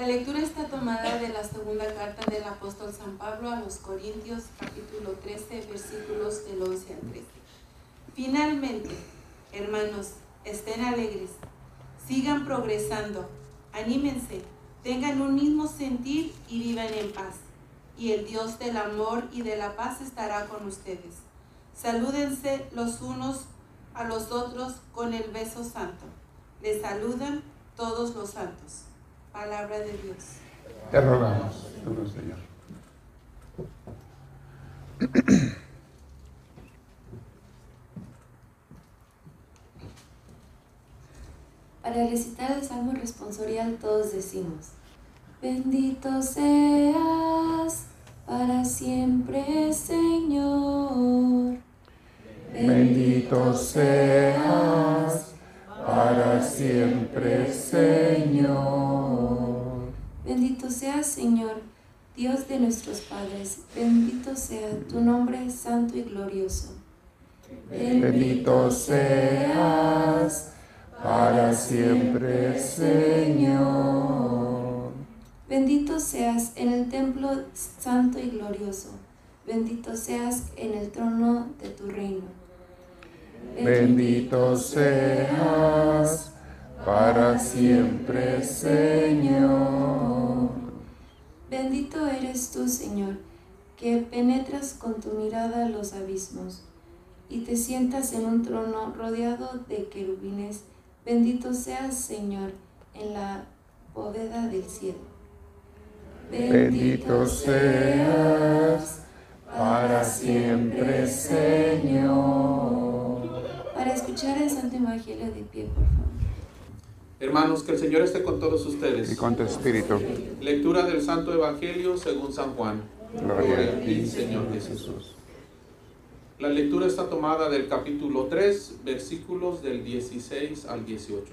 La lectura está tomada de la segunda carta del apóstol San Pablo a los Corintios, capítulo 13, versículos del 11 al 13. Finalmente, hermanos, estén alegres, sigan progresando, anímense, tengan un mismo sentir y vivan en paz. Y el Dios del amor y de la paz estará con ustedes. Salúdense los unos a los otros con el beso santo. Les saludan todos los santos. Palabra de Dios. Te rogamos, Señor. Para recitar el Salmo responsorial todos decimos, Bendito seas para siempre, Señor. Bendito seas para siempre, Señor. Bendito seas, Señor, Dios de nuestros padres. Bendito sea tu nombre santo y glorioso. Bendito seas para siempre, Señor. Bendito seas en el templo santo y glorioso. Bendito seas en el trono de tu reino. Bendito seas para siempre, Señor. Bendito eres tú, Señor, que penetras con tu mirada los abismos y te sientas en un trono rodeado de querubines. Bendito seas, Señor, en la bóveda del cielo. Bendito seas para siempre, Señor. Para escuchar el Santo Evangelio de pie, por favor. Hermanos, que el Señor esté con todos ustedes. Y con tu espíritu. Lectura del Santo Evangelio según San Juan. Gloria a ti, Señor Jesús. La lectura está tomada del capítulo 3, versículos del 16 al 18.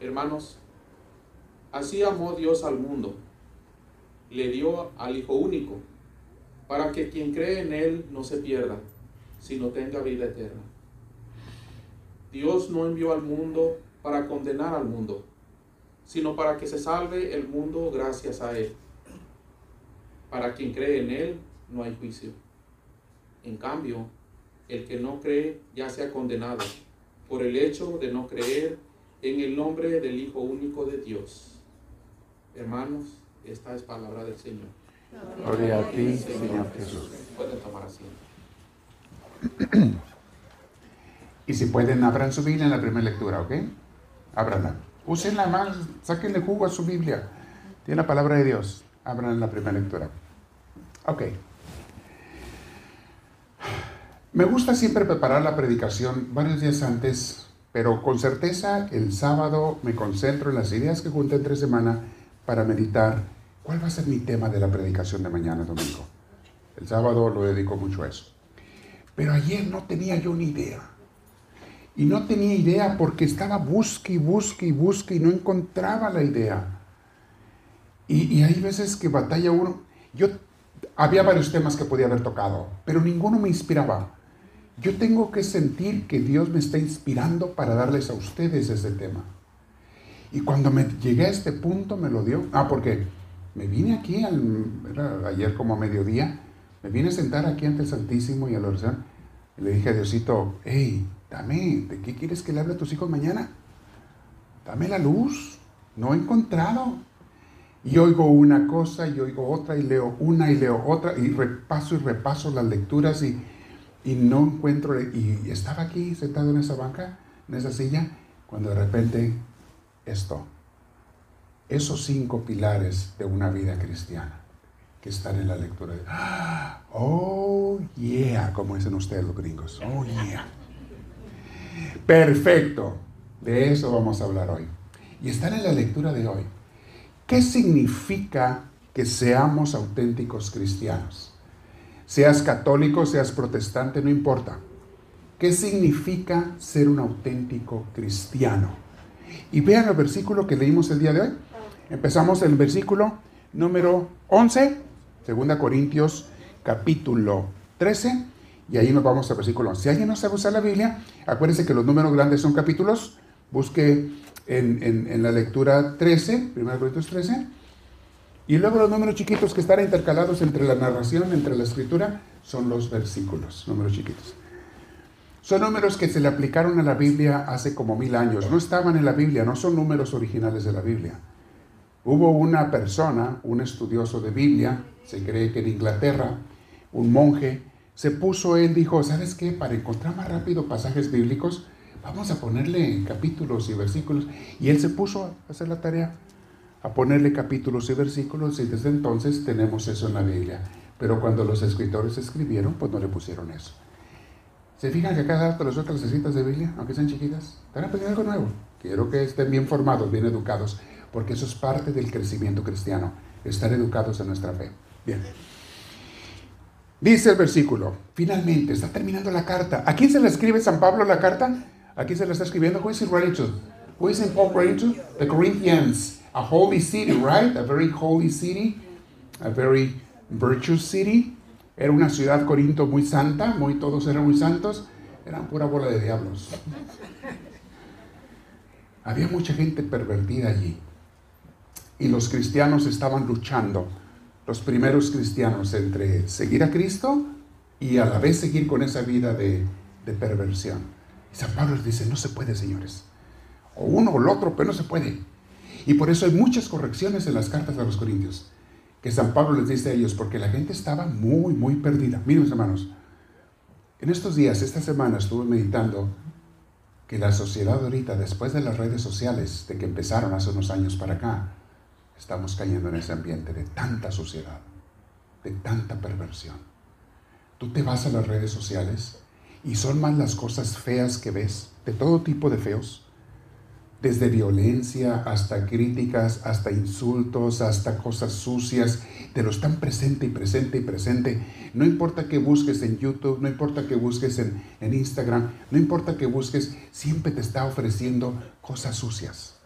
Hermanos, así amó Dios al mundo. Le dio al Hijo único, para que quien cree en Él no se pierda, sino tenga vida eterna. Dios no envió al mundo para condenar al mundo, sino para que se salve el mundo gracias a Él. Para quien cree en Él no hay juicio. En cambio, el que no cree ya se ha condenado por el hecho de no creer en el nombre del Hijo único de Dios. Hermanos, esta es palabra del Señor. Gloria a ti, Señor Jesús. Pueden tomar asiento. Y si pueden, abran su Biblia en la primera lectura, ¿ok? Ábranla. Úsenla más, sáquenle jugo a su Biblia. Tiene la palabra de Dios. Abran la primera lectura. Ok. Me gusta siempre preparar la predicación varios días antes, pero con certeza el sábado me concentro en las ideas que junté entre semana para meditar cuál va a ser mi tema de la predicación de mañana domingo. El sábado lo dedico mucho a eso. Pero ayer no tenía yo ni idea. Y no tenía idea porque estaba busque y busque y busque y no encontraba la idea. Y, hay veces que batalla uno. Yo había varios temas que podía haber tocado, pero ninguno me inspiraba. Yo tengo que sentir que Dios me está inspirando para darles a ustedes ese tema. Y cuando me llegué a este punto me lo dio. Ah, porque me vine aquí, ayer como a mediodía, me vine a sentar aquí ante el Santísimo y a la oración. Le dije a Diosito, hey, dame, ¿de qué quieres que le hable a tus hijos mañana? Dame la luz, no he encontrado. Y oigo una cosa y oigo otra y leo una y leo otra y repaso y repaso las lecturas y, y no encuentro. Y estaba aquí sentado en esa banca, en esa silla, cuando de repente esto, esos cinco pilares de una vida cristiana que están en la lectura. De, oh, como dicen ustedes los gringos. Oh, yeah. Perfecto. De eso vamos a hablar hoy. Y están en la lectura de hoy. ¿Qué significa que seamos auténticos cristianos? Seas católico, seas protestante, no importa. ¿Qué significa ser un auténtico cristiano? Y vean el versículo que leímos el día de hoy. Empezamos el versículo número 11, 2 Corintios capítulo 13, y ahí nos vamos al versículo 11. Si alguien no sabe usar la Biblia, acuérdense que los números grandes son capítulos. Busque en, la lectura 13, 1 Corintios 13. Y luego los números chiquitos que están intercalados entre la narración, entre la escritura, son los versículos, números chiquitos. Son números que se le aplicaron a la Biblia hace como mil años. No estaban en la Biblia, no son números originales de la Biblia. Hubo una persona, un estudioso de Biblia, se cree que en Inglaterra, un monje, se puso, él dijo, ¿sabes qué? Para encontrar más rápido pasajes bíblicos, vamos a ponerle capítulos y versículos. Y él se puso a hacer la tarea, a ponerle capítulos y versículos, y desde entonces tenemos eso en la Biblia. Pero cuando los escritores escribieron, pues no le pusieron eso. ¿Se fijan que cada rato les otras de Biblia, aunque sean chiquitas? Están aprendiendo algo nuevo. Quiero que estén bien formados, bien educados, porque eso es parte del crecimiento cristiano, estar educados en nuestra fe. Bien. Dice el versículo, finalmente, está terminando la carta. ¿A quién se le escribe San Pablo la carta? ¿A quién se la está escribiendo? Who is it writing to? Who is Paul writing? The Corinthians, a holy city, right? A very holy city, a very virtuous city. Era una ciudad Corinto muy santa, muy todos eran muy santos, eran pura bola de diablos. Había mucha gente pervertida allí. Y los cristianos estaban luchando, los primeros cristianos, entre seguir a Cristo y a la vez seguir con esa vida de, perversión. Y San Pablo les dice, no se puede, señores. O uno o el otro, pero no se puede. Y por eso hay muchas correcciones en las cartas a los Corintios que San Pablo les dice a ellos, porque la gente estaba muy, muy perdida. Miren, hermanos, en estos días, esta semana, estuve meditando que la sociedad ahorita, después de las redes sociales, de que empezaron hace unos años para acá, estamos cayendo en ese ambiente de tanta suciedad, de tanta perversión. Tú te vas a las redes sociales y son más las cosas feas que ves, de todo tipo de feos, desde violencia hasta críticas, hasta insultos, hasta cosas sucias, te lo están presente y presente y presente. No importa que busques en YouTube, no importa que busques en, en Instagram, no importa que busques, siempre te está ofreciendo cosas sucias.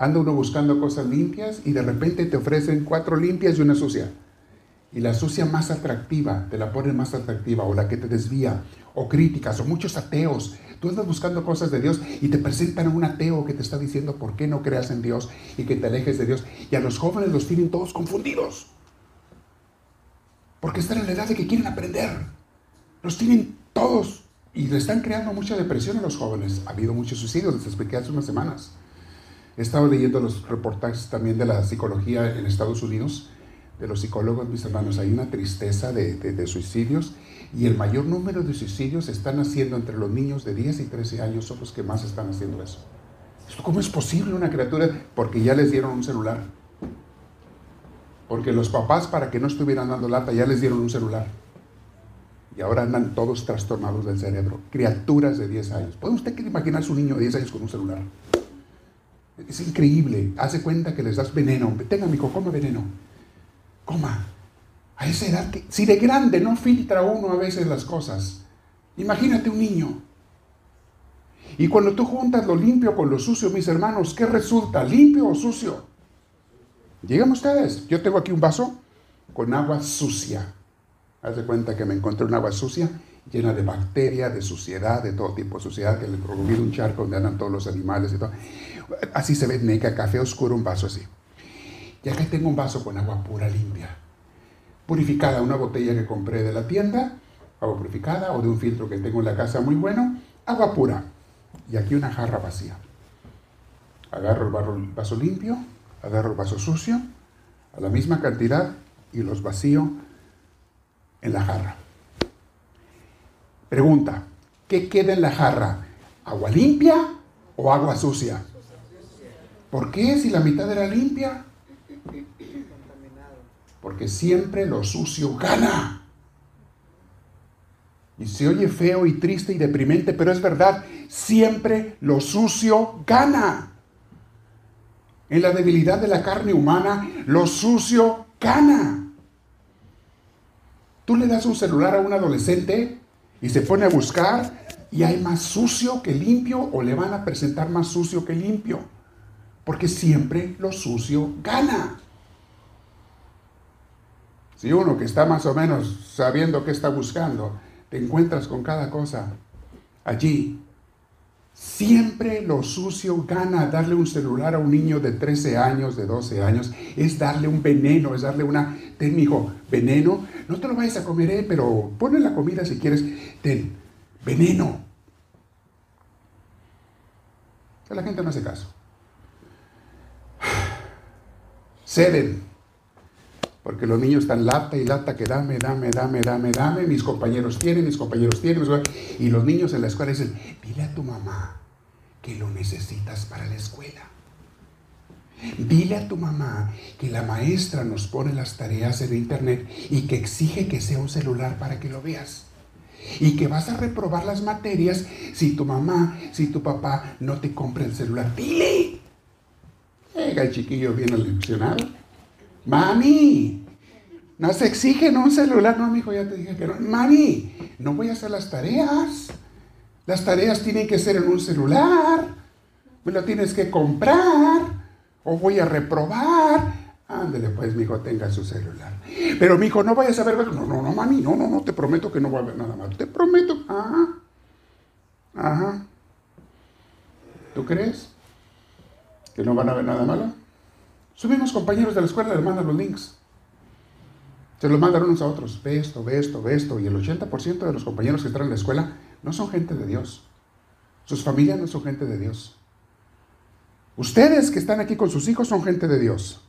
Anda uno buscando cosas limpias y de repente te ofrecen cuatro limpias y una sucia. Y la sucia más atractiva, te la ponen más atractiva, o la que te desvía, o críticas, o muchos ateos Tú andas buscando cosas de Dios y te presentan a un ateo que te está diciendo por qué no creas en Dios y que te alejes de Dios. Y a los jóvenes los tienen todos confundidos. Porque están en la edad de que quieren aprender. Los tienen todos y le están creando mucha depresión a los jóvenes. Ha habido muchos suicidios, les expliqué hace unas semanas. He estado leyendo los reportajes también de la psicología en Estados Unidos, de los psicólogos, mis hermanos. Hay una tristeza de, de suicidios y el mayor número de suicidios están haciendo entre los niños de 10 y 13 años, son los que más están haciendo eso. ¿Cómo es posible una criatura? Porque ya les dieron un celular. Porque los papás, para que no estuvieran dando lata, ya les dieron un celular. Y ahora andan todos trastornados del cerebro. Criaturas de 10 años. ¿Puede usted imaginar su niño de 10 años con un celular? Es increíble. Hace cuenta que les das veneno. Tenga, mijo, coma veneno. Coma. A esa edad, si de grande no filtra uno a veces las cosas, imagínate un niño. Y cuando tú juntas lo limpio con lo sucio, mis hermanos, ¿qué resulta? ¿Limpio o sucio? Llegan ustedes. Yo tengo aquí un vaso con agua sucia. Haz de cuenta que me encontré un agua sucia llena de bacterias, de suciedad, de todo tipo de suciedad, que le provoqué un charco donde andan todos los animales y todo. Así se ve neca, café oscuro, un vaso así. Y acá tengo un vaso con agua pura limpia purificada, una botella que compré de la tienda, agua purificada o de un filtro que tengo en la casa muy bueno, agua pura. Y aquí una jarra vacía. Agarro el, vaso limpio, agarro el vaso sucio, a la misma cantidad y los vacío en la jarra. Pregunta, ¿qué queda en la jarra? ¿Agua limpia o agua sucia? ¿Por qué si la mitad era limpia? Porque siempre lo sucio gana. Y se oye feo y triste y deprimente, pero es verdad, siempre lo sucio gana. En la debilidad de la carne humana, lo sucio gana. Tú le das un celular a un adolescente y se pone a buscar y hay más sucio que limpio o le van a presentar más sucio que limpio. Porque siempre lo sucio gana. Si uno que está más o menos sabiendo qué está buscando, te encuentras con cada cosa allí, Siempre lo sucio gana darle un celular a un niño de 13 años, de 12 años, es darle un veneno, es darle una, ten hijo, veneno, no te lo vayas a comer, eh, pero ponle la comida si quieres, ten, veneno. La gente no hace caso. Ceden, porque los niños están lata y lata que dame, dame, dame, dame, dame, mis compañeros tienen, mis compañeros tienen, y los niños en la escuela dicen, dile a tu mamá que lo necesitas para la escuela. Dile a tu mamá que la maestra nos pone las tareas en internet y que exige que sea un celular para que lo veas. Y que vas a reprobar las materias si tu mamá, si tu papá no te compra el celular. Dile. Llega el chiquillo bien aleccionado. Mami, no se exige un celular. No, mi hijo, ya te dije que no. Mami, no voy a hacer las tareas. Las tareas tienen que ser en un celular. Me lo tienes que comprar. O voy a reprobar. Ándele pues, mi hijo, tenga su celular. Pero mi hijo, no vayas a ver. No, no, no, mami, no, no, no, te prometo que no voy a ver nada malo. Te prometo. Ajá. Ajá. ¿Tú crees que no van a ver nada malo? Subimos compañeros de la escuela les mandan los links. Se los mandan unos a otros. Ve esto, ve esto, ve esto. Y el 80% de los compañeros que están en la escuela no son gente de Dios. Sus familias no son gente de Dios. Ustedes que están aquí con sus hijos son gente de Dios.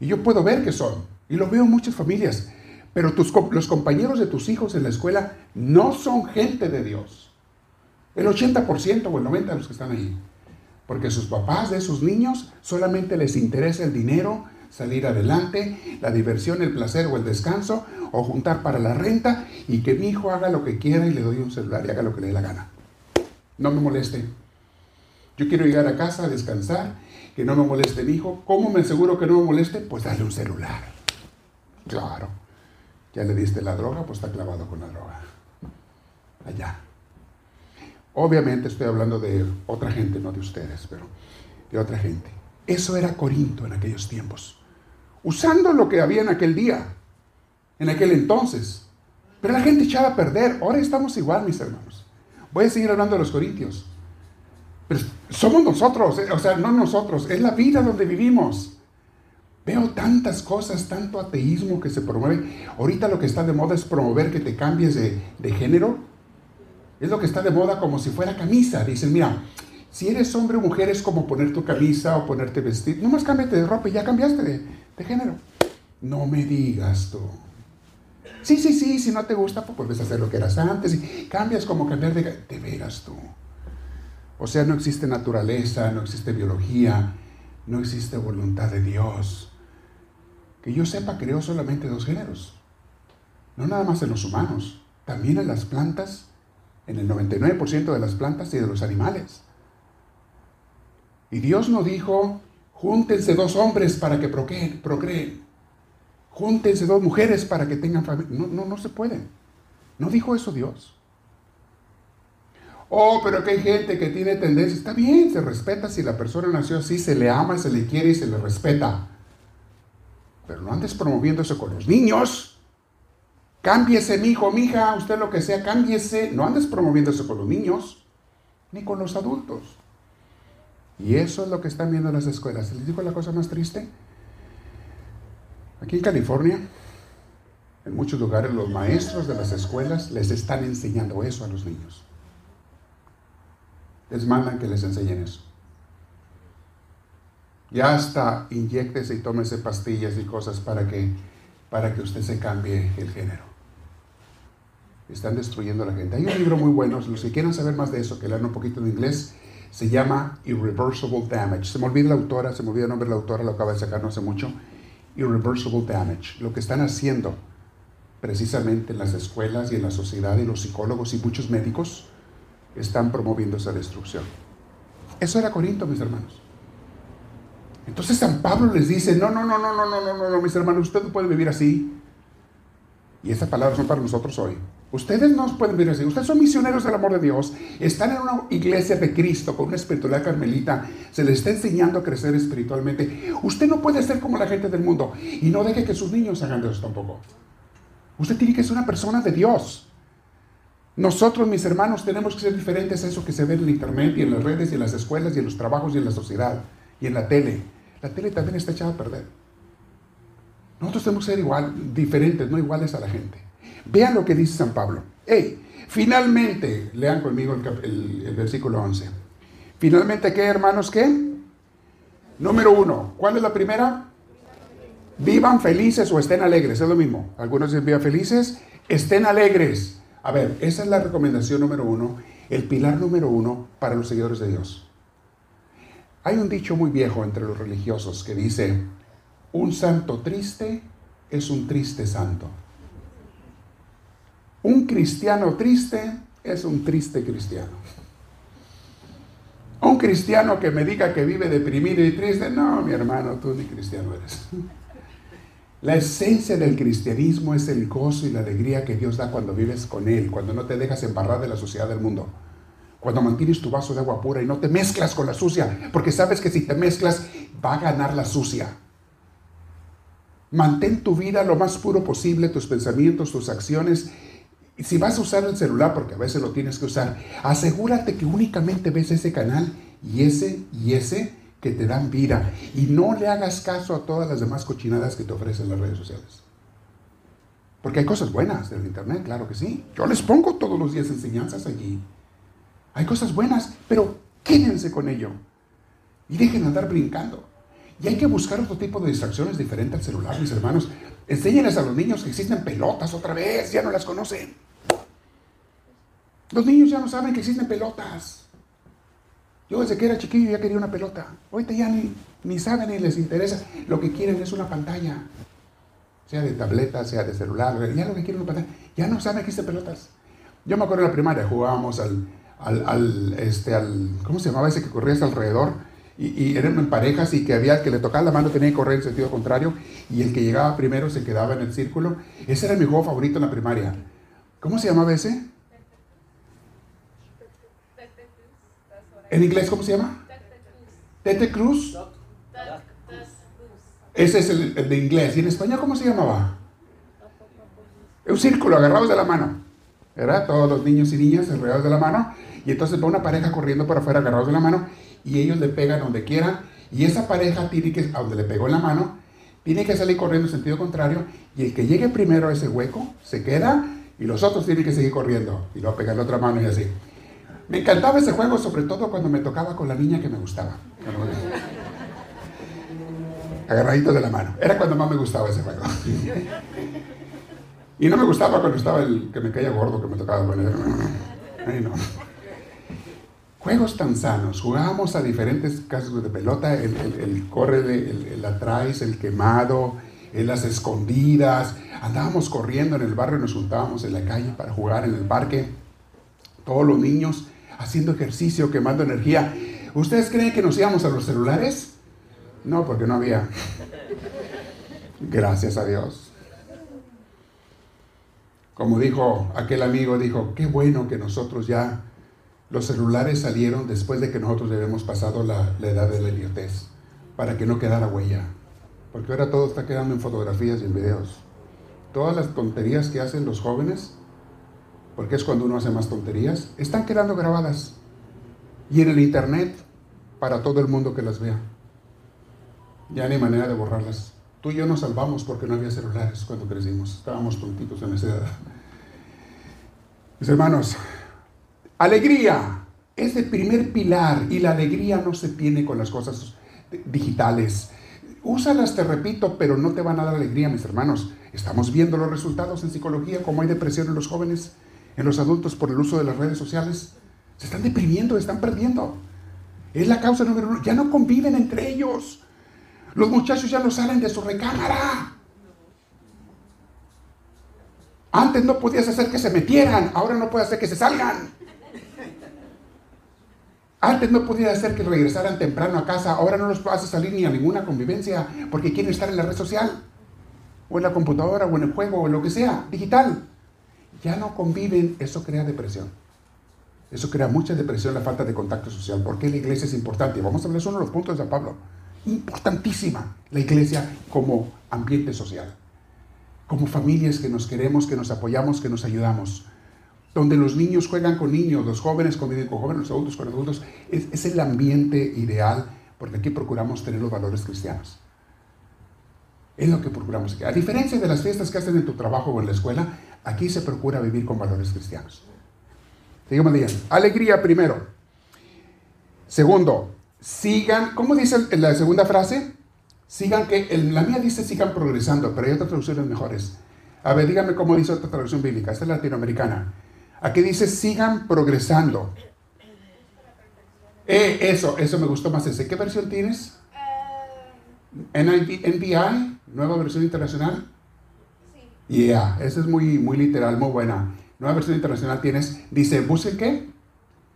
Y yo puedo ver que son. Y lo veo en muchas familias. Pero los compañeros de tus hijos en la escuela no son gente de Dios. El 80% o el 90% de los que están ahí. Porque sus papás de esos niños solamente les interesa el dinero, salir adelante, la diversión, el placer o el descanso, o juntar para la renta y que mi hijo haga lo que quiera y le doy un celular y haga lo que le dé la gana. No me moleste. Yo quiero llegar a casa a descansar, que no me moleste mi hijo. ¿Cómo me aseguro que no me moleste? Pues darle un celular. Claro. Ya le diste la droga, pues está clavado con la droga. Allá. Obviamente estoy hablando de otra gente, no de ustedes, pero de otra gente. Eso era Corinto en aquellos tiempos. Usando lo que había en aquel día, en aquel entonces. Pero la gente echaba a perder. Ahora estamos igual, mis hermanos. Voy a seguir hablando de los corintios. Pero somos nosotros, eh, o sea, no nosotros, es la vida donde vivimos. Veo tantas cosas, tanto ateísmo que se promueve. Ahorita lo que está de moda es promover que te cambies de, de género. Es lo que está de moda como si fuera camisa. Dicen, mira, si eres hombre o mujer es como poner tu camisa o ponerte vestido. Nomás cámbiate de ropa y ya cambiaste de, de género. No me digas tú. Sí, sí, sí, si no te gusta, pues vuelves a hacer lo que eras antes y cambias como cambiar de... De veras tú. O sea, no existe naturaleza, no existe biología, no existe voluntad de Dios. Que yo sepa, creó solamente dos géneros. No nada más en los humanos, también en las plantas, en el 99% de las plantas y de los animales. Y Dios no dijo, júntense dos hombres para que procreen. procreen. Júntense dos mujeres para que tengan familia. No, no, no se puede. No dijo eso Dios. Oh, pero que hay gente que tiene tendencia. Está bien, se respeta si la persona nació así, se le ama, se le quiere y se le respeta. Pero no andes promoviendo eso con los niños. Cámbiese, mi hijo, mi hija, usted lo que sea, cámbiese. No andes promoviendo eso con los niños, ni con los adultos. Y eso es lo que están viendo en las escuelas. ¿Les digo la cosa más triste? Aquí en California, en muchos lugares, los maestros de las escuelas les están enseñando eso a los niños. Les mandan que les enseñen eso. Ya hasta inyectese y tómese pastillas y cosas para que, para que usted se cambie el género. Están destruyendo a la gente. Hay un libro muy bueno, los que quieran saber más de eso, que lean un poquito de inglés, se llama Irreversible Damage. Se me olvida la autora, se me olvida el nombre de la autora, lo acaba de sacar no hace mucho. Irreversible Damage. Lo que están haciendo precisamente en las escuelas y en la sociedad y los psicólogos y muchos médicos están promoviendo esa destrucción. Eso era Corinto, mis hermanos. Entonces San Pablo les dice, no, no, no, no, no, no, no, no, mis hermanos, usted no puede vivir así. Y estas palabras son para nosotros hoy. Ustedes no pueden vivir así. Ustedes son misioneros del amor de Dios. Están en una iglesia de Cristo con una espiritualidad carmelita. Se les está enseñando a crecer espiritualmente. Usted no puede ser como la gente del mundo. Y no deje que sus niños hagan de eso tampoco. Usted tiene que ser una persona de Dios. Nosotros, mis hermanos, tenemos que ser diferentes a eso que se ve en el internet y en las redes y en las escuelas y en los trabajos y en la sociedad y en la tele. La tele también está echada a perder. Nosotros tenemos que ser igual, diferentes, no iguales a la gente. Vean lo que dice San Pablo. Hey, finalmente, lean conmigo el, el versículo 11. Finalmente, ¿qué hermanos? ¿Qué? Número uno, ¿cuál es la primera? Vivan felices o estén alegres, es lo mismo. Algunos dicen vivan felices, estén alegres. A ver, esa es la recomendación número uno, el pilar número uno para los seguidores de Dios. Hay un dicho muy viejo entre los religiosos que dice, un santo triste es un triste santo. Un cristiano triste es un triste cristiano. Un cristiano que me diga que vive deprimido y triste, no, mi hermano, tú ni cristiano eres. La esencia del cristianismo es el gozo y la alegría que Dios da cuando vives con Él, cuando no te dejas embarrar de la sociedad del mundo, cuando mantienes tu vaso de agua pura y no te mezclas con la sucia, porque sabes que si te mezclas va a ganar la sucia. Mantén tu vida lo más puro posible, tus pensamientos, tus acciones. Si vas a usar el celular, porque a veces lo tienes que usar, asegúrate que únicamente ves ese canal y ese y ese que te dan vida. Y no le hagas caso a todas las demás cochinadas que te ofrecen las redes sociales. Porque hay cosas buenas del Internet, claro que sí. Yo les pongo todos los días enseñanzas allí. Hay cosas buenas, pero quédense con ello. Y dejen de andar brincando. Y hay que buscar otro tipo de distracciones diferente al celular, mis hermanos. Enséñenles a los niños que existen pelotas otra vez, ya no las conocen. Los niños ya no saben que existen pelotas. Yo desde que era chiquillo ya quería una pelota. Ahorita ya ni, ni saben ni les interesa. Lo que quieren es una pantalla. Sea de tableta, sea de celular. Ya lo que quieren es una pantalla. Ya no saben que existen pelotas. Yo me acuerdo en la primaria, jugábamos al, al, este, al, ¿cómo se llamaba ese que corrías alrededor? Y, y, eran en parejas y que había el que le tocaba la mano tenía que correr en sentido contrario y el que llegaba primero se quedaba en el círculo. Ese era mi juego favorito en la primaria. ¿Cómo se llamaba ese? ¿En inglés cómo se llama? Tete Cruz. Ese es el, de inglés. ¿Y en español cómo se llamaba? Un círculo, agarrados de la mano. ¿Verdad? Todos los niños y niñas agarrados de la mano. Y entonces va una pareja corriendo para afuera agarrados de la mano. Y ellos le pegan donde quieran. Y esa pareja tiene que, a donde le pegó en la mano, tiene que salir corriendo en sentido contrario. Y el que llegue primero a ese hueco se queda. Y los otros tienen que seguir corriendo. Y luego pegar la otra mano y así. Me encantaba ese juego, sobre todo cuando me tocaba con la niña que me gustaba. Agarradito de la mano. Era cuando más me gustaba ese juego. Y no me gustaba cuando estaba el que me caía gordo, que me tocaba con él. no. Juegos tan sanos. Jugábamos a diferentes casos de pelota. El, el, corre, el, el atrás, el quemado, en las escondidas. Andábamos corriendo en el barrio nos juntábamos en la calle para jugar en el parque. Todos los niños haciendo ejercicio, quemando energía. ¿Ustedes creen que nos íbamos a los celulares? No, porque no había. Gracias a Dios. Como dijo aquel amigo, dijo, qué bueno que nosotros ya, los celulares salieron después de que nosotros habíamos pasado la, la edad de la idiotez, para que no quedara huella. Porque ahora todo está quedando en fotografías y en videos. Todas las tonterías que hacen los jóvenes porque es cuando uno hace más tonterías, están quedando grabadas. Y en el internet, para todo el mundo que las vea. Ya no hay manera de borrarlas. Tú y yo nos salvamos porque no había celulares cuando crecimos. Estábamos tontitos en esa edad. Mis hermanos, alegría es el primer pilar y la alegría no se tiene con las cosas digitales. Úsalas, te repito, pero no te van a dar alegría, mis hermanos. Estamos viendo los resultados en psicología, como hay depresión en los jóvenes en los adultos por el uso de las redes sociales. Se están deprimiendo, están perdiendo. Es la causa número uno. Ya no conviven entre ellos. Los muchachos ya no salen de su recámara. Antes no podías hacer que se metieran, ahora no puedes hacer que se salgan. Antes no podías hacer que regresaran temprano a casa, ahora no los puedes salir ni a ninguna convivencia porque quieren estar en la red social, o en la computadora, o en el juego, o lo que sea, digital ya no conviven, eso crea depresión. Eso crea mucha depresión, la falta de contacto social. ¿Por qué la iglesia es importante? Vamos a hablar uno de los puntos de San Pablo. Importantísima la iglesia como ambiente social. Como familias que nos queremos, que nos apoyamos, que nos ayudamos. Donde los niños juegan con niños, los jóvenes conviven con jóvenes, los adultos con adultos. Es, el ambiente ideal porque aquí procuramos tener los valores cristianos. Es lo que procuramos aquí. A diferencia de las fiestas que hacen en tu trabajo o en la escuela, aquí se procura vivir con valores cristianos. Sigamos leyendo. Alegría primero. Segundo, sigan, ¿cómo dice la segunda frase? Sigan que, en la mía dice sigan progresando, pero hay otras traducciones mejores. A ver, dígame cómo dice otra traducción bíblica, esta es latinoamericana. Aquí dice sigan progresando. Eh, eso, eso me gustó más ese. ¿Qué versión tienes? NIV, NBI, nueva versión internacional. Sí. Yeah, esa es muy, muy literal, muy buena. Nueva versión internacional tienes, dice, ¿busquen qué?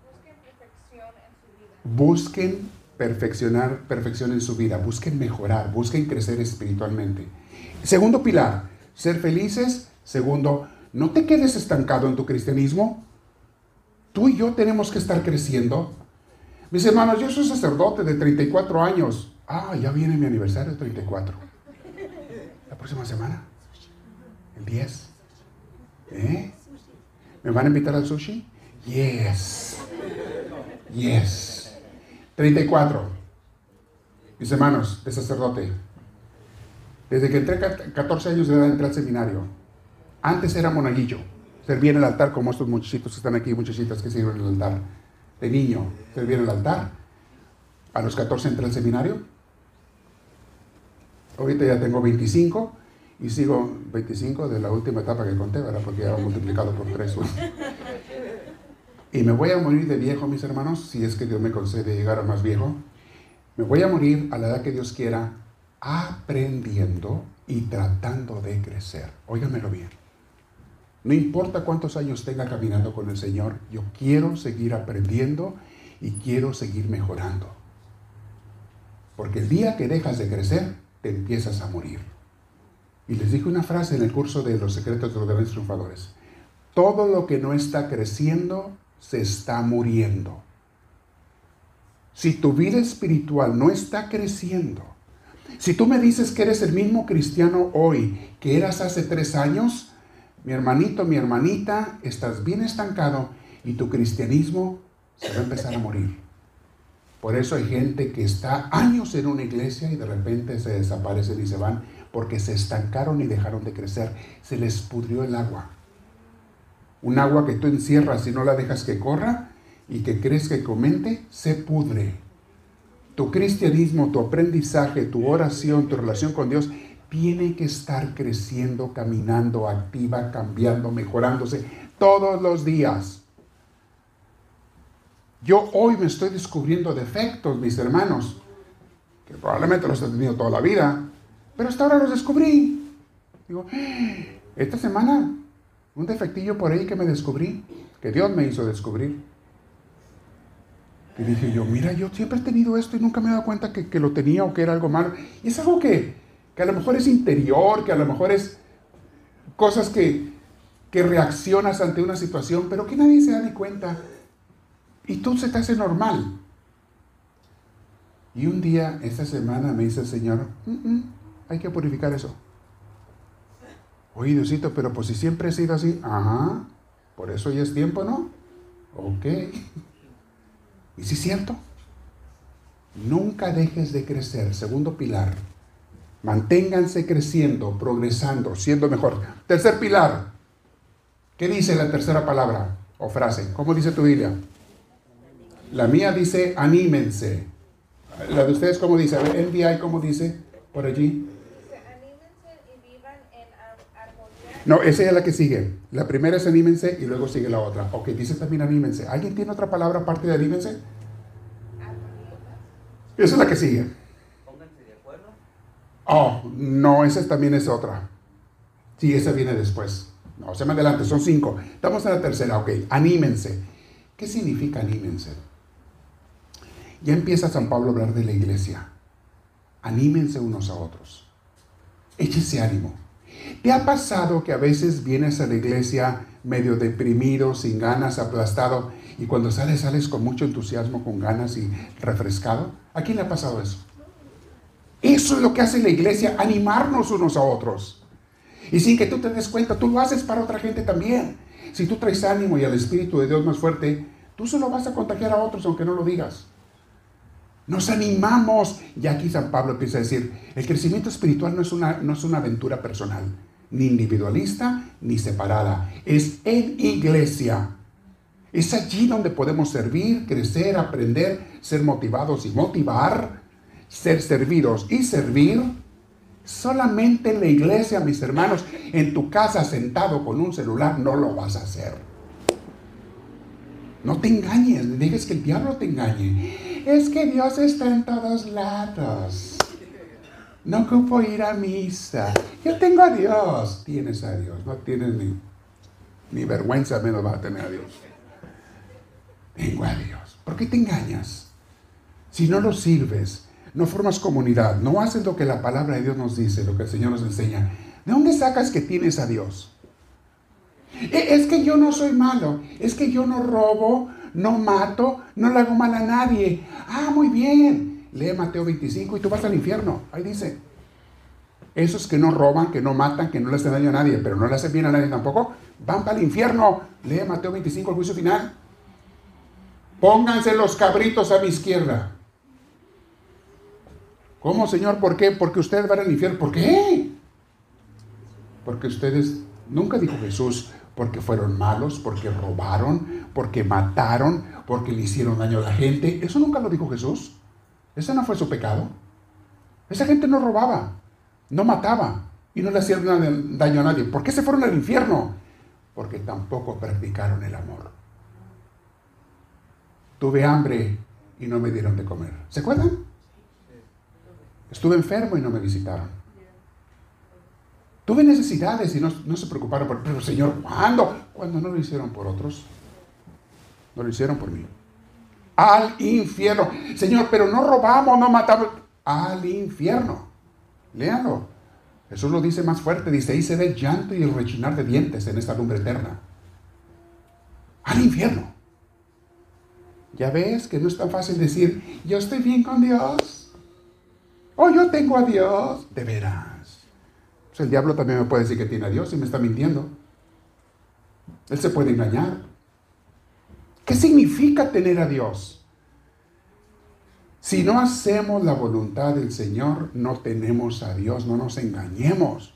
Busquen perfección en su vida. Busquen perfeccionar, perfección en su vida, busquen mejorar, busquen crecer espiritualmente. Segundo pilar, ser felices. Segundo, no te quedes estancado en tu cristianismo. Tú y yo tenemos que estar creciendo. Mis hermanos, yo soy sacerdote de 34 años. Ah, ya viene mi aniversario de 34. La próxima semana. El 10. ¿Eh? ¿Me van a invitar al sushi? Yes. Yes. 34. Mis hermanos, de sacerdote. Desde que entré 14 años de edad entré al seminario. Antes era monaguillo. Servía en el altar como estos muchachitos que están aquí, muchachitas que sirven en el altar. De niño, servía en el altar. A los 14 entré al seminario. Ahorita ya tengo 25 y sigo 25 de la última etapa que conté, ¿verdad? Porque ya multiplicado por 3. Y me voy a morir de viejo, mis hermanos, si es que Dios me concede llegar a más viejo. Me voy a morir a la edad que Dios quiera, aprendiendo y tratando de crecer. Óigamelo bien. No importa cuántos años tenga caminando con el Señor, yo quiero seguir aprendiendo y quiero seguir mejorando. Porque el día que dejas de crecer, te empiezas a morir. Y les dije una frase en el curso de los secretos de los grandes triunfadores. Todo lo que no está creciendo se está muriendo. Si tu vida espiritual no está creciendo, si tú me dices que eres el mismo cristiano hoy que eras hace tres años, mi hermanito, mi hermanita, estás bien estancado y tu cristianismo se va a empezar a morir. Por eso hay gente que está años en una iglesia y de repente se desaparecen y se van porque se estancaron y dejaron de crecer. Se les pudrió el agua. Un agua que tú encierras y no la dejas que corra y que crees que comente, se pudre. Tu cristianismo, tu aprendizaje, tu oración, tu relación con Dios tiene que estar creciendo, caminando, activa, cambiando, mejorándose todos los días. Yo hoy me estoy descubriendo defectos, mis hermanos, que probablemente los he tenido toda la vida, pero hasta ahora los descubrí. Digo, esta semana, un defectillo por ahí que me descubrí, que Dios me hizo descubrir. Y dije yo, mira, yo siempre he tenido esto y nunca me he dado cuenta que, lo tenía o que era algo malo. Y es algo que, que, a lo mejor es interior, que a lo mejor es cosas que, que reaccionas ante una situación, pero que nadie se da ni cuenta. Y tú se te hace normal. Y un día, esta semana, me dice el Señor, hay que purificar eso. Oye, Diosito, pero pues si siempre he sido así, ajá, por eso ya es tiempo, ¿no? Ok. ¿Y si es cierto? Nunca dejes de crecer. Segundo pilar. Manténganse creciendo, progresando, siendo mejor. Tercer pilar. ¿Qué dice la tercera palabra o frase? ¿Cómo dice tu Biblia? La mía dice anímense. La de ustedes, ¿cómo dice? A ver, NBI, ¿cómo dice por allí? No, esa es la que sigue. La primera es anímense y luego sigue la otra. Ok, dice también anímense. ¿Alguien tiene otra palabra aparte de anímense? Esa es la que sigue. Oh, no, esa también es otra. Sí, esa viene después. No, se me adelante, son cinco. Estamos en la tercera, ok. Anímense. ¿Qué significa anímense? Ya empieza San Pablo a hablar de la iglesia. Anímense unos a otros. Échese ánimo. ¿Te ha pasado que a veces vienes a la iglesia medio deprimido, sin ganas, aplastado, y cuando sales, sales con mucho entusiasmo, con ganas y refrescado? ¿A quién le ha pasado eso? Eso es lo que hace la iglesia, animarnos unos a otros. Y sin que tú te des cuenta, tú lo haces para otra gente también. si tú traes ánimo y al Espíritu de Dios más fuerte, tú solo vas a contagiar a otros aunque no lo digas. Nos animamos. Y aquí San Pablo empieza a decir, el crecimiento espiritual no es una, no es una aventura personal, ni individualista, ni separada. Es en iglesia. Es allí donde podemos servir, crecer, aprender, ser motivados y motivar, ser servidos y servir. Solamente en la iglesia, mis hermanos, en tu casa sentado con un celular, no lo vas a hacer. No te engañes, dejes que el diablo te engañe. Es que Dios está en todos lados. No ocupo ir a misa. Yo tengo a Dios. Tienes a Dios. No tienes ni, ni vergüenza, menos vas a tener a Dios. Tengo a Dios. ¿Por qué te engañas? Si no lo sirves, no formas comunidad, no haces lo que la palabra de Dios nos dice, lo que el Señor nos enseña. ¿De dónde sacas que tienes a Dios? E, es que yo no soy malo, es que yo no robo, no mato, no le hago mal a nadie. Ah, muy bien. Lee Mateo 25 y tú vas al infierno. Ahí dice. Esos que no roban, que no matan, que no le hacen daño a nadie, pero no le hacen bien a nadie tampoco, van para el infierno. Lee Mateo 25, el juicio final. Pónganse los cabritos a mi izquierda. ¿Cómo, Señor? ¿Por qué? Porque ustedes van al infierno. ¿Por qué? Porque ustedes, nunca dijo Jesús, porque fueron malos, porque robaron, porque mataron, porque le hicieron daño a la gente. Eso nunca lo dijo Jesús. Ese no fue su pecado. Esa gente no robaba, no mataba y no le hacían daño a nadie. ¿Por qué se fueron al infierno? Porque tampoco practicaron el amor. Tuve hambre y no me dieron de comer. ¿Se acuerdan? Estuve enfermo y no me visitaron. Tuve necesidades y no, se preocuparon por, pero Señor, ¿cuándo? Cuando no lo hicieron por otros. No lo hicieron por mí. Al infierno. Señor, pero no robamos, no matamos. Al infierno. Léanlo. Jesús lo dice más fuerte. Dice, ahí se ve el llanto y el rechinar de dientes en esta lumbre eterna. Al infierno. Ya ves que no es tan fácil decir, yo estoy bien con Dios. O yo tengo a Dios. De veras. Pues el diablo también me puede decir que tiene a Dios y me está mintiendo. Él se puede engañar. ¿Qué significa tener a Dios? Si no hacemos la voluntad del Señor, no tenemos a Dios, no nos engañemos.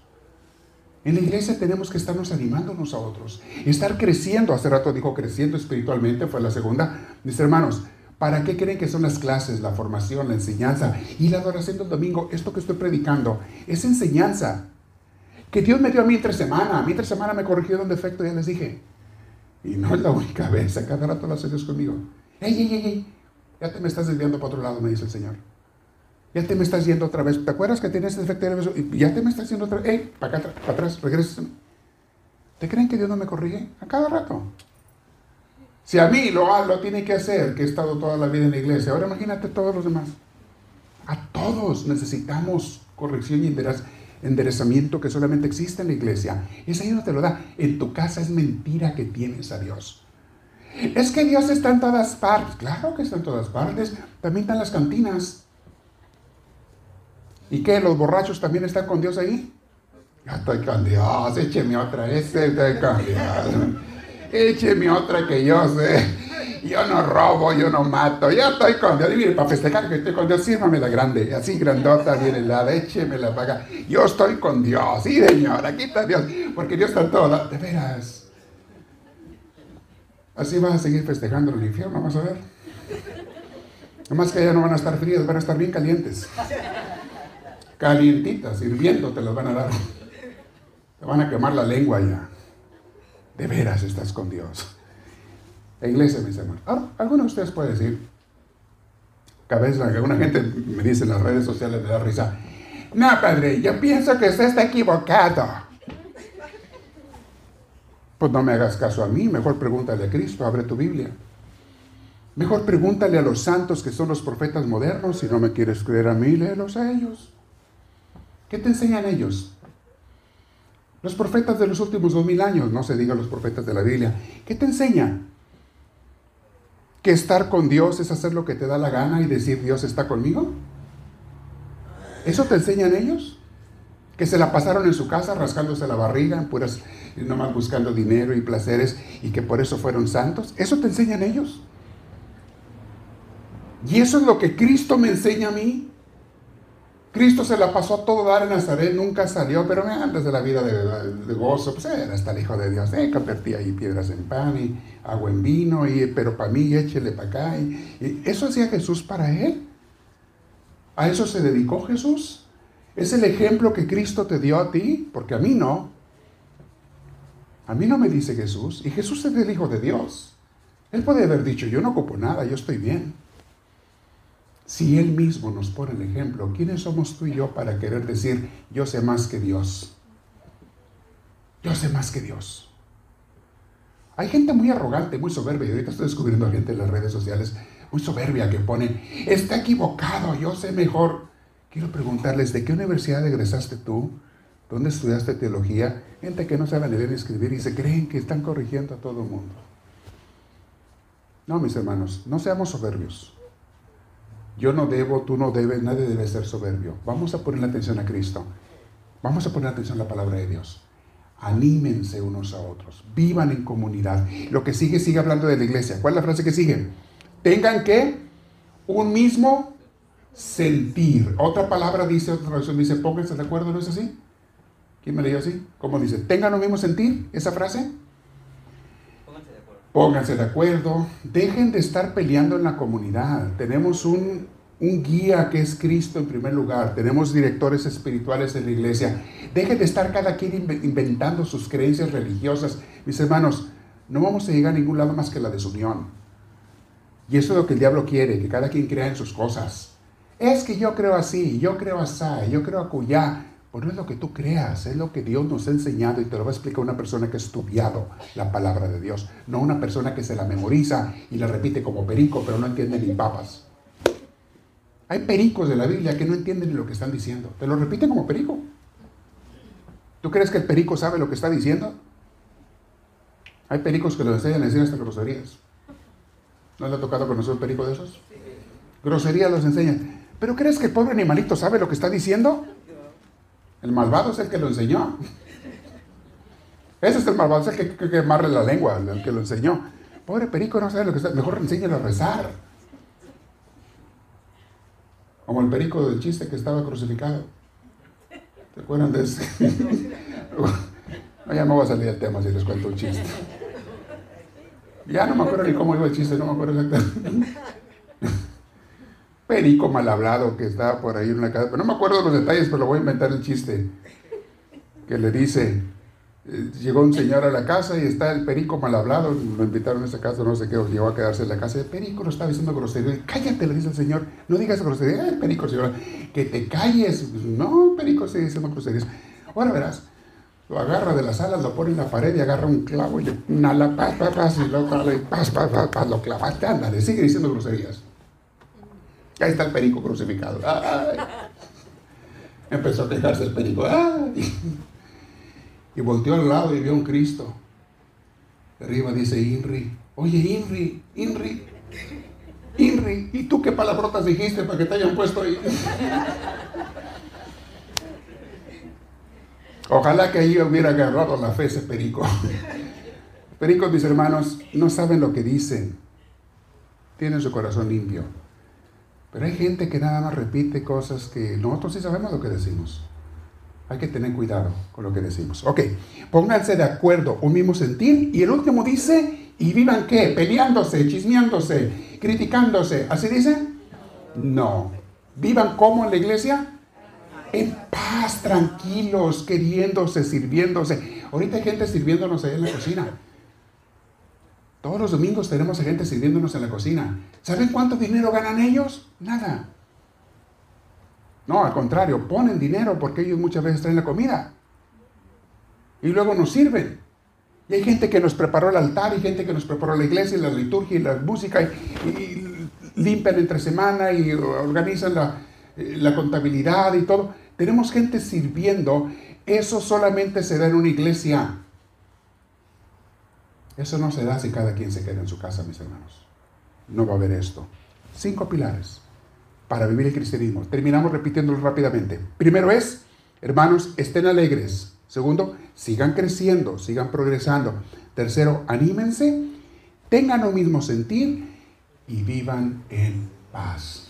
En la iglesia tenemos que estarnos animándonos a otros, estar creciendo. Hace rato dijo creciendo espiritualmente, fue la segunda. Mis hermanos, ¿para qué creen que son las clases, la formación, la enseñanza y la adoración del domingo? Esto que estoy predicando es enseñanza que Dios me dio a mí entre semana. A mí entre semana me corrigió un defecto, ya les dije. Y no es la única vez, a cada rato lo hace Dios conmigo. Ey, ey, ey, ya te me estás desviando para otro lado, me dice el Señor. Ya te me estás yendo otra vez. ¿Te acuerdas que tienes ese defecto? Ya te me estás yendo otra vez. Ey, para atrás, regresa. ¿Te creen que Dios no me corrige? A cada rato. Si a mí lo, lo tiene que hacer, que he estado toda la vida en la iglesia, ahora imagínate todos los demás. A todos necesitamos corrección y enderezamiento que solamente existe en la iglesia. Es ahí donde te lo da. En tu casa es mentira que tienes a Dios. Es que Dios está en todas partes. Claro que está en todas partes. También están las cantinas. ¿Y qué? ¿Los borrachos también están con Dios ahí? Ya estoy con Dios. Écheme otra. Ese estoy con Dios. Écheme otra que yo sé yo no robo, yo no mato, yo estoy con Dios. Y mire, para festejar que estoy con Dios, sírvame la grande, así grandota, bien helada, écheme la paga. Yo estoy con Dios, sí, Señor, aquí está Dios, porque Dios está todo. De veras. Así vas a seguir festejando en el infierno, vamos a ver. Nomás que allá no van a estar frías, van a estar bien calientes. Calientitas, hirviendo te las van a dar. Te van a quemar la lengua ya. De veras estás con Dios. La iglesia, mis hermanos. Ahora, alguno de ustedes puede decir, cabeza, alguna gente me dice en las redes sociales, me da risa, no, padre, yo pienso que usted está equivocado. Pues no me hagas caso a mí, mejor pregúntale a Cristo, abre tu Biblia. Mejor pregúntale a los santos que son los profetas modernos, si no me quieres creer a mí, léelos a ellos. ¿Qué te enseñan ellos? Los profetas de los últimos dos mil años, no se diga los profetas de la Biblia. ¿Qué te enseñan? que estar con Dios es hacer lo que te da la gana y decir Dios está conmigo? ¿Eso te enseñan ellos? que se la pasaron en su casa rascándose la barriga, en puras, nomás buscando dinero y placeres, y que por eso fueron santos. Eso te enseñan ellos. Y eso es lo que Cristo me enseña a mí. Cristo se la pasó a todo dar en Nazaret, nunca salió, pero antes de la vida de, gozo, pues era hasta el Hijo de Dios, eh, convertía ahí piedras en pan y agua en vino, y, pero para mí échele para acá. y eso hacía Jesús para él. ¿A eso se dedicó Jesús? ¿Es el ejemplo que Cristo te dio a ti? Porque a mí no. A mí no me dice Jesús. Y Jesús es el Hijo de Dios. Él puede haber dicho, yo no ocupo nada, yo estoy bien. Si Él mismo nos pone el ejemplo, ¿quiénes somos tú y yo para querer decir, yo sé más que Dios? Yo sé más que Dios. Hay gente muy arrogante, muy soberbia, y ahorita estoy descubriendo a gente en las redes sociales muy soberbia que pone, está equivocado, yo sé mejor. Quiero preguntarles, ¿de qué universidad egresaste tú? ¿Dónde estudiaste teología? Gente que no sabe leer ni escribir y se creen que están corrigiendo a todo el mundo. No, mis hermanos, no seamos soberbios. Yo no debo, tú no debes, nadie debe ser soberbio. Vamos a poner atención a Cristo. Vamos a poner atención a la palabra de Dios. Anímense unos a otros. Vivan en comunidad. Lo que sigue, sigue hablando de la iglesia. ¿Cuál es la frase que sigue? tengan que un mismo sentir. Otra palabra dice, otra traducción dice, pónganse de acuerdo, ¿no es así? ¿Quién me leyó así? ¿Cómo dice? ¿Tengan un mismo sentir? ¿Esa frase? Pónganse de acuerdo. Dejen de estar peleando en la comunidad. Tenemos un, un guía que es Cristo en primer lugar. Tenemos directores espirituales en la iglesia. Dejen de estar cada quien inventando sus creencias religiosas. Mis hermanos, no vamos a llegar a ningún lado más que la desunión. Y eso es lo que el diablo quiere, que cada quien crea en sus cosas. Es que yo creo así, yo creo así, yo creo acuyá. Pues no es lo que tú creas, es lo que Dios nos ha enseñado y te lo va a explicar una persona que ha estudiado la palabra de Dios, no una persona que se la memoriza y la repite como perico, pero no entiende ni papas. Hay pericos de la Biblia que no entienden ni lo que están diciendo, te lo repiten como perico. ¿Tú crees que el perico sabe lo que está diciendo? Hay pericos que lo enseñan a decir hasta groserías. ¿No le ha tocado conocer un perico de esos? Grosería los enseña. ¿Pero crees que el pobre animalito sabe lo que está diciendo? El malvado es el que lo enseñó. Ese es el malvado, es el que, que, la lengua, el que lo enseñó. Pobre perico no sabe lo que está. Mejor enséñalo a rezar. Como el perico del chiste que estaba crucificado. ¿Se acuerdan de ese? no, ya no va a salir el tema si les cuento un chiste. Ya no me acuerdo ni cómo iba el chiste, no me acuerdo exactamente. Perico mal hablado que estaba por ahí en una casa, pero no me acuerdo los detalles, pero lo voy a inventar el chiste. Que le dice, eh, llegó un señor a la casa y está el perico mal hablado, lo invitaron a esa casa, no sé qué, llegó a quedarse en la casa. El perico lo estaba diciendo grosería. Cállate, le dice el señor, no digas grosería. El perico, señor, que te calles. No, perico sigue diciendo groserías. Ahora verás, lo agarra de las alas, lo pone en la pared y agarra un clavo y le nala, paz, paz, paz, y lo, paz, paz, paz, lo clavaste, ándale, sigue diciendo groserías. Ahí está el perico crucificado. Empezó a quejarse el perico. Y volteó al lado y vio un Cristo. Arriba dice Inri. Oye, Inri, Inri, Inri, ¿y tú qué palabrotas dijiste para que te hayan puesto ahí? Ojalá que ahí hubiera agarrado la fe ese perico. Pericos, mis hermanos, no saben lo que dicen. Tienen su corazón limpio. Pero hay gente que nada más repite cosas que nosotros sí sabemos lo que decimos. Hay que tener cuidado con lo que decimos. Ok, pónganse de acuerdo, un mismo sentir. Y el último dice, ¿y vivan qué? Peleándose, chismeándose, criticándose. ¿Así dice? No. ¿Vivan como en la iglesia? en paz, tranquilos, queriéndose, sirviéndose. Ahorita hay gente sirviéndonos ahí en la cocina. Todos los domingos tenemos a gente sirviéndonos en la cocina. ¿Saben cuánto dinero ganan ellos? Nada. No, al contrario, ponen dinero porque ellos muchas veces traen la comida. Y luego nos sirven. Y hay gente que nos preparó el altar, y gente que nos preparó la iglesia, y la liturgia, y la música, y, limpian entre semana, y organizan la, eh, la contabilidad y todo. Tenemos gente sirviendo. Eso solamente se da en una iglesia. Eso no se da si cada quien se queda en su casa, mis hermanos. No va a haber esto. Cinco pilares para vivir el cristianismo. Terminamos repitiéndolo rápidamente. Primero es Hermanos, estén alegres. Segundo, sigan creciendo, sigan progresando. Tercero, anímense, tengan lo mismo sentir y vivan en paz.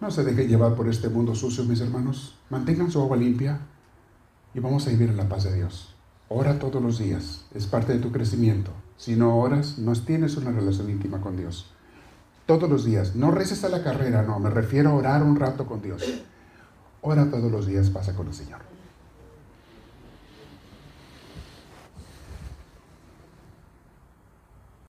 No se dejen llevar por este mundo sucio, mis hermanos. Mantengan su agua limpia y vamos a vivir en la paz de Dios. Ora todos los días, es parte de tu crecimiento. Si no oras, no tienes una relación íntima con Dios. Todos los días, no reces a la carrera, no, me refiero a orar un rato con Dios. Ora todos los días, pasa con el Señor.